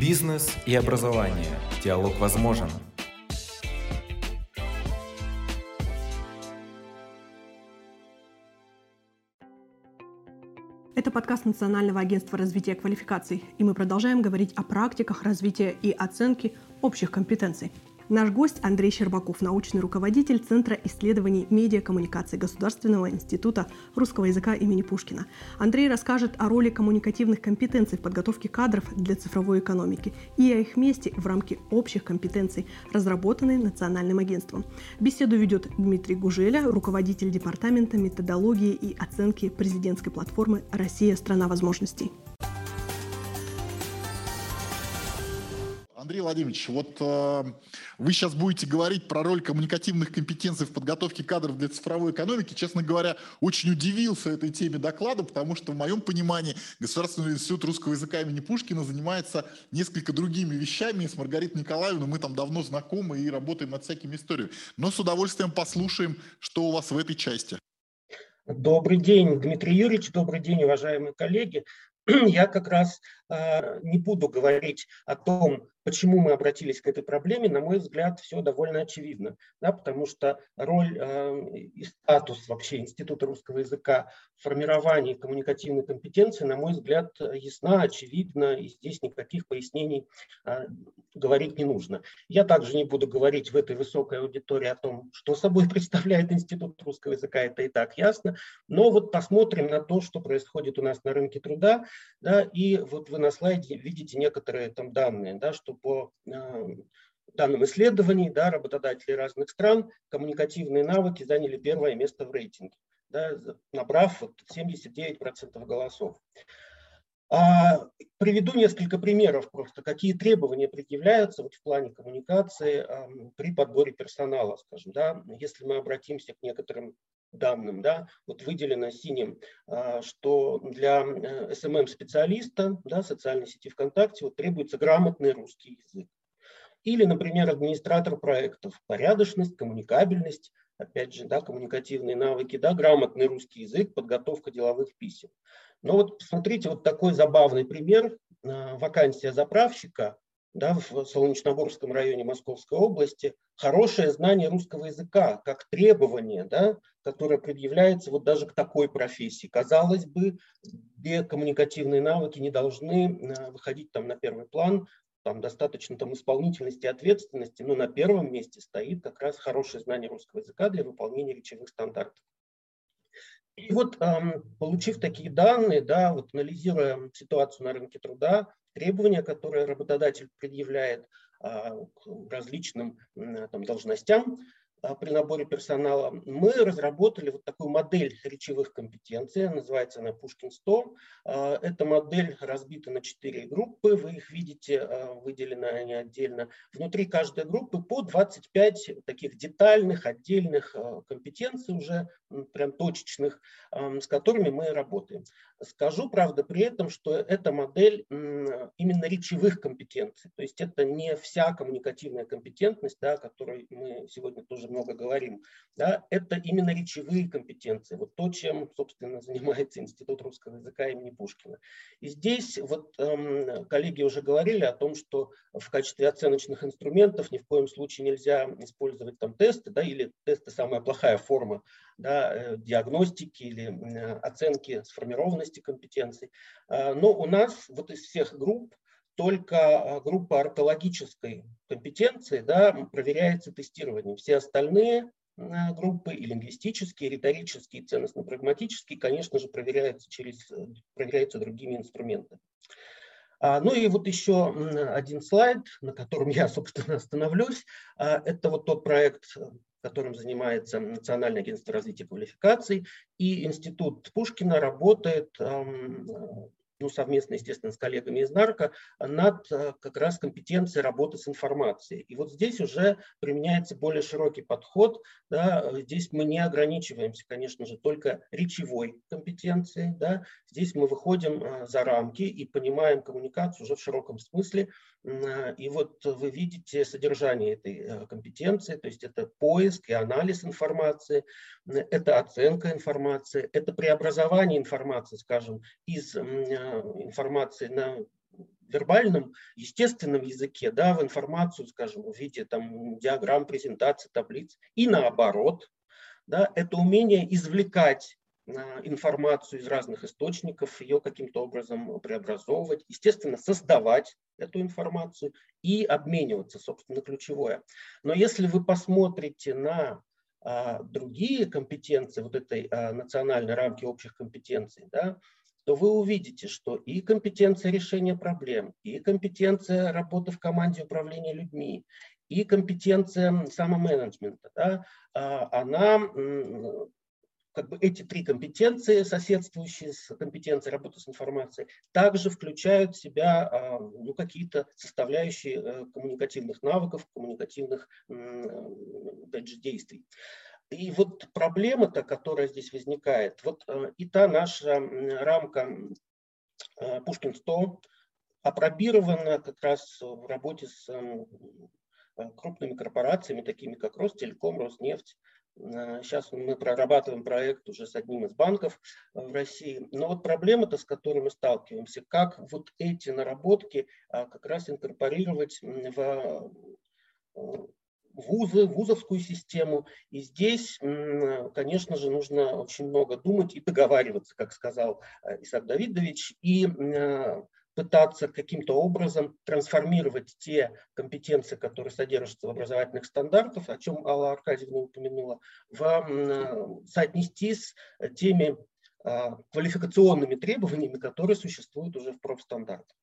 Бизнес и образование. Диалог возможен. Это подкаст Национального агентства развития квалификаций, и мы продолжаем говорить о практиках развития и оценки общих компетенций – Наш гость Андрей Щербаков, научный руководитель Центра исследований медиакоммуникации Государственного института русского языка имени Пушкина. Андрей расскажет о роли коммуникативных компетенций в подготовке кадров для цифровой экономики и о их месте в рамке общих компетенций, разработанной Национальным агентством. Беседу ведет Дмитрий Гужеля, руководитель Департамента методологии и оценки президентской платформы «Россия – страна возможностей». Андрей Владимирович, вот э, вы сейчас будете говорить про роль коммуникативных компетенций в подготовке кадров для цифровой экономики. Честно говоря, очень удивился этой теме доклада, потому что в моем понимании Государственный институт русского языка имени Пушкина занимается несколько другими вещами. С Маргаритой Николаевной мы там давно знакомы и работаем над всякими историями. Но с удовольствием послушаем, что у вас в этой части. Добрый день, Дмитрий Юрьевич, добрый день, уважаемые коллеги. Я как раз не буду говорить о том, Почему мы обратились к этой проблеме, на мой взгляд, все довольно очевидно, да, потому что роль э, и статус вообще Института русского языка в формировании коммуникативной компетенции, на мой взгляд, ясна, очевидна, и здесь никаких пояснений э, говорить не нужно. Я также не буду говорить в этой высокой аудитории о том, что собой представляет Институт русского языка, это и так ясно, но вот посмотрим на то, что происходит у нас на рынке труда, да, и вот вы на слайде видите некоторые там данные, да, что по э, данным исследований да, работодатели разных стран коммуникативные навыки заняли первое место в рейтинге, да, набрав вот 79% голосов. А, приведу несколько примеров просто, какие требования предъявляются вот в плане коммуникации а, при подборе персонала, скажем, да, если мы обратимся к некоторым данным, да, вот выделено синим, а, что для SMM-специалиста, э, да, социальной сети ВКонтакте, вот требуется грамотный русский язык. Или, например, администратор проектов, порядочность, коммуникабельность, опять же, да, коммуникативные навыки, да, грамотный русский язык, подготовка деловых писем. Но вот посмотрите, вот такой забавный пример. А, вакансия заправщика да, в Солнечногорском районе Московской области, хорошее знание русского языка как требование, да, которое предъявляется вот даже к такой профессии. Казалось бы, коммуникативные навыки не должны э, выходить там на первый план, там достаточно там исполнительности и ответственности, но на первом месте стоит как раз хорошее знание русского языка для выполнения речевых стандартов. И вот, получив такие данные, да, вот анализируя ситуацию на рынке труда, требования, которые работодатель предъявляет а, к различным там, должностям, при наборе персонала, мы разработали вот такую модель речевых компетенций, называется она Пушкин 100. А, эта модель разбита на четыре группы, вы их видите, а, выделены они отдельно. Внутри каждой группы по 25 таких детальных, отдельных компетенций уже, прям точечных, с которыми мы работаем. Скажу, правда, при этом, что эта модель именно речевых компетенций, то есть это не вся коммуникативная компетентность, да, о которой мы сегодня тоже много говорим, да, это именно речевые компетенции, вот то, чем, собственно, занимается Институт русского языка имени Пушкина. И здесь вот эм, коллеги уже говорили о том, что в качестве оценочных инструментов ни в коем случае нельзя использовать там тесты, да, или тесты самая плохая форма да, э, диагностики или оценки сформированности компетенций. А, но у нас вот из всех групп только а, группа ортологической компетенции да, проверяется тестированием. Все остальные а, группы и лингвистические, и риторические, и ценностно-прагматические, конечно же, проверяются, через, проверяются другими инструментами. Ну и вот еще один слайд, на котором я, собственно, остановлюсь. Это вот тот проект, которым занимается Национальное агентство развития квалификаций, и Институт Пушкина работает ну, совместно, естественно, с коллегами из НАРКО, над э, как раз компетенцией работы с информацией. И вот здесь уже применяется более широкий подход. Да, здесь мы не ограничиваемся, конечно же, только речевой компетенцией. Да. Здесь мы выходим э, за рамки и понимаем коммуникацию уже в широком смысле. Э, и вот вы видите содержание этой компетенции, то есть это поиск и анализ информации, это оценка информации, это преобразование информации, скажем, из информации на вербальном, естественном языке, да, в информацию, скажем, в виде там, диаграмм, презентаций, таблиц, и наоборот, да, это умение извлекать информацию из разных источников, ее каким-то образом преобразовывать, естественно, создавать эту информацию и обмениваться, собственно, ключевое. Но если вы посмотрите на а, другие компетенции вот этой а, национальной рамки общих компетенций, да, то вы увидите, что и компетенция решения проблем, и компетенция работы в команде управления людьми, и компетенция самоменеджмента, да, а, она как бы эти три компетенции, соседствующие с компетенцией работы с информацией, также включают в себя а, ну, какие-то составляющие э, коммуникативных навыков, коммуникативных опять же, действий. И вот проблема-то, которая здесь возникает, вот э, и та наша рамка э, Пушкин 100 опробирована как раз в работе с крупными корпорациями, такими как Ростелеком, Роснефть, Сейчас мы прорабатываем проект уже с одним из банков э, в России. Но вот проблема-то, с которой мы сталкиваемся, как вот эти наработки а, как раз инкорпорировать в э, вузы, вузовскую систему. И здесь, конечно же, нужно очень много думать и договариваться, как сказал э, Исаак Давидович, и пытаться каким-то образом трансформировать те компетенции, которые содержатся в образовательных стандартах, о чем Алла Аркадьевна упомянула, в, соотнести с теми а, квалификационными требованиями, которые существуют уже в профстандартах.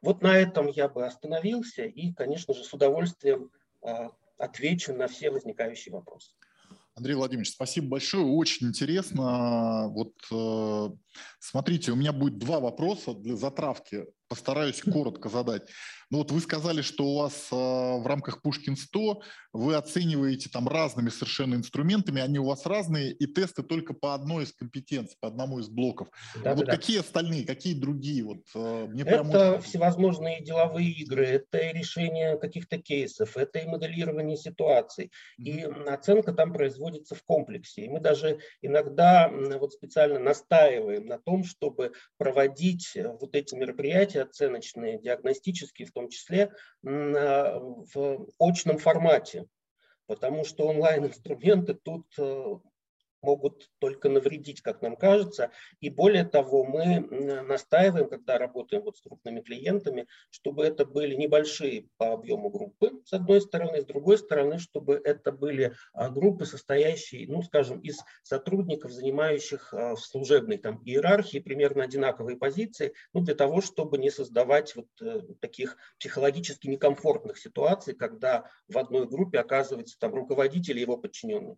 Вот на этом я бы остановился и, конечно же, с удовольствием а, отвечу на все возникающие вопросы. Андрей Владимирович, спасибо большое, очень интересно. Вот э, смотрите, у меня будет два вопроса для затравки постараюсь коротко задать. Ну вот вы сказали, что у вас э, в рамках Пушкин 100 вы оцениваете там разными совершенно инструментами, они у вас разные, и тесты только по одной из компетенций, по одному из блоков. Да, а вот да. какие остальные, какие другие? Вот, э, мне это прямо... всевозможные деловые игры, это решение каких-то кейсов, это и моделирование ситуаций. И оценка там производится в комплексе. И мы даже иногда вот специально настаиваем на том, чтобы проводить э, вот эти мероприятия оценочные, диагностические в том числе, а, в очном формате. Потому что онлайн-инструменты тут э, могут только навредить, как нам кажется. И более того, мы настаиваем, когда работаем вот с крупными клиентами, чтобы это были небольшие по объему группы, с одной стороны, с другой стороны, чтобы это были а, группы, состоящие, ну, скажем, из сотрудников, занимающих а, в служебной там иерархии примерно одинаковые позиции, ну, для того, чтобы не создавать вот э, таких психологически некомфортных ситуаций, когда в одной группе оказывается там руководитель и его подчиненный.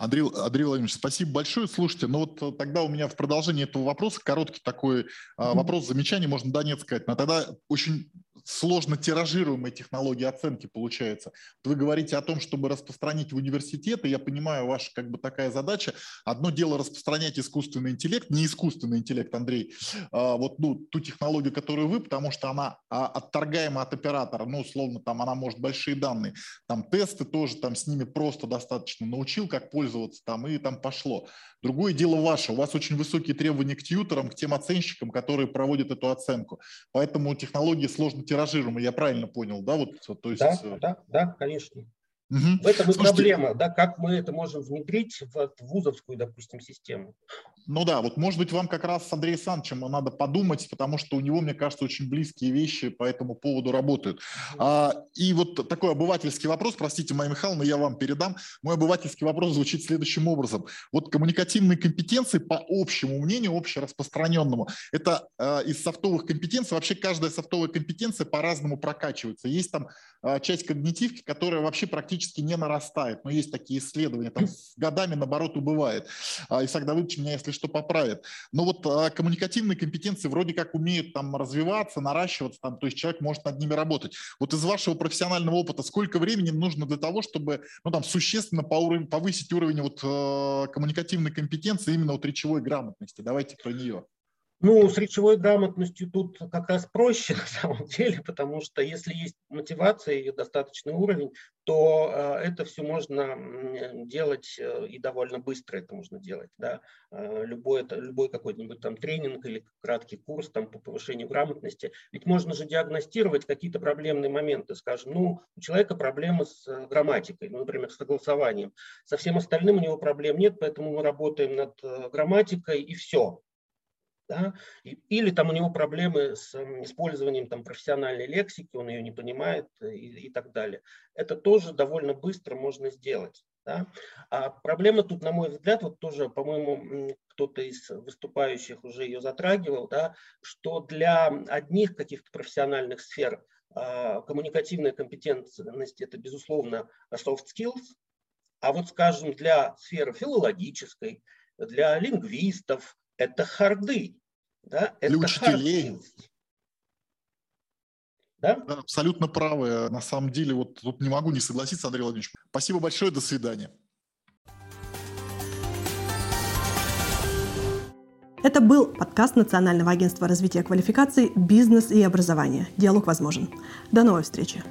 Андрей, Андрей Владимирович, спасибо большое. Слушайте, ну вот э, тогда у меня в продолжении этого вопроса короткий такой mm-hmm. вопрос, замечание, можно да, нет сказать. Но тогда очень сложно тиражируемые технологии оценки получается. Вы говорите о том, чтобы распространить в университеты, я понимаю, ваша как бы такая задача. Одно дело распространять искусственный интеллект, не искусственный интеллект, Андрей, а вот ну, ту технологию, которую вы, потому что она а, отторгаема от оператора, ну, условно, там она может большие данные, там тесты тоже, там с ними просто достаточно научил, как пользоваться, там и там пошло. Другое дело ваше, у вас очень высокие требования к тьютерам, к тем оценщикам, которые проводят эту оценку. Поэтому технологии сложно тиражируемые, я правильно понял, да? Вот, то есть... Да, э, да, да, конечно. Угу. В этом и Слушайте, проблема, да, как мы это можем внедрить в вузовскую, допустим, систему. Ну да, вот может быть вам как раз с Андреем Александровичем надо подумать, потому что у него, мне кажется, очень близкие вещи по этому поводу работают. А, и вот такой обывательский вопрос, простите, Майя Михайловна, я вам передам. Мой обывательский вопрос звучит следующим образом. Вот коммуникативные компетенции, по общему мнению, общераспространенному, это э, из софтовых компетенций, вообще каждая софтовая компетенция по-разному прокачивается. Есть там э, часть когнитивки, которая вообще практически не нарастает, но есть такие исследования, там с годами, наоборот, убывает. А, Исаак Давыдович меня, если что поправит. Но вот а, коммуникативные компетенции вроде как умеют там развиваться, наращиваться, там, то есть человек может над ними работать. Вот из вашего профессионального опыта сколько времени нужно для того, чтобы ну, там, существенно по уровень, повысить уровень вот, э, коммуникативной компетенции именно вот речевой грамотности? Давайте про нее. Ну, с речевой грамотностью тут как раз проще на самом деле, потому что если есть мотивация и достаточный уровень, то э, это все можно делать э, и довольно быстро это можно делать. Да? Э, любой, любой какой-нибудь там тренинг или краткий курс там, по повышению грамотности. Ведь можно же диагностировать какие-то проблемные моменты. Скажем, ну, у человека проблемы с грамматикой, ну, например, с согласованием. Со всем остальным у него проблем нет, поэтому мы работаем над грамматикой и все да? или там у него проблемы с использованием там, профессиональной лексики, он ее не понимает э, и, и так далее. Это тоже довольно быстро можно сделать. Да? А проблема тут, на мой взгляд, вот тоже, по-моему, кто-то из выступающих уже ее затрагивал, да, что для одних каких-то профессиональных сфер а, коммуникативная компетентность – это, безусловно, soft skills, а вот, скажем, для сферы филологической, для лингвистов, это харды. Да? Это Для учителей. Да? да? Абсолютно правы. На самом деле, вот тут не могу не согласиться, Андрей Владимирович. Спасибо большое, до свидания. Это был подкаст Национального агентства развития квалификаций «Бизнес и образование». Диалог возможен. До новой встречи.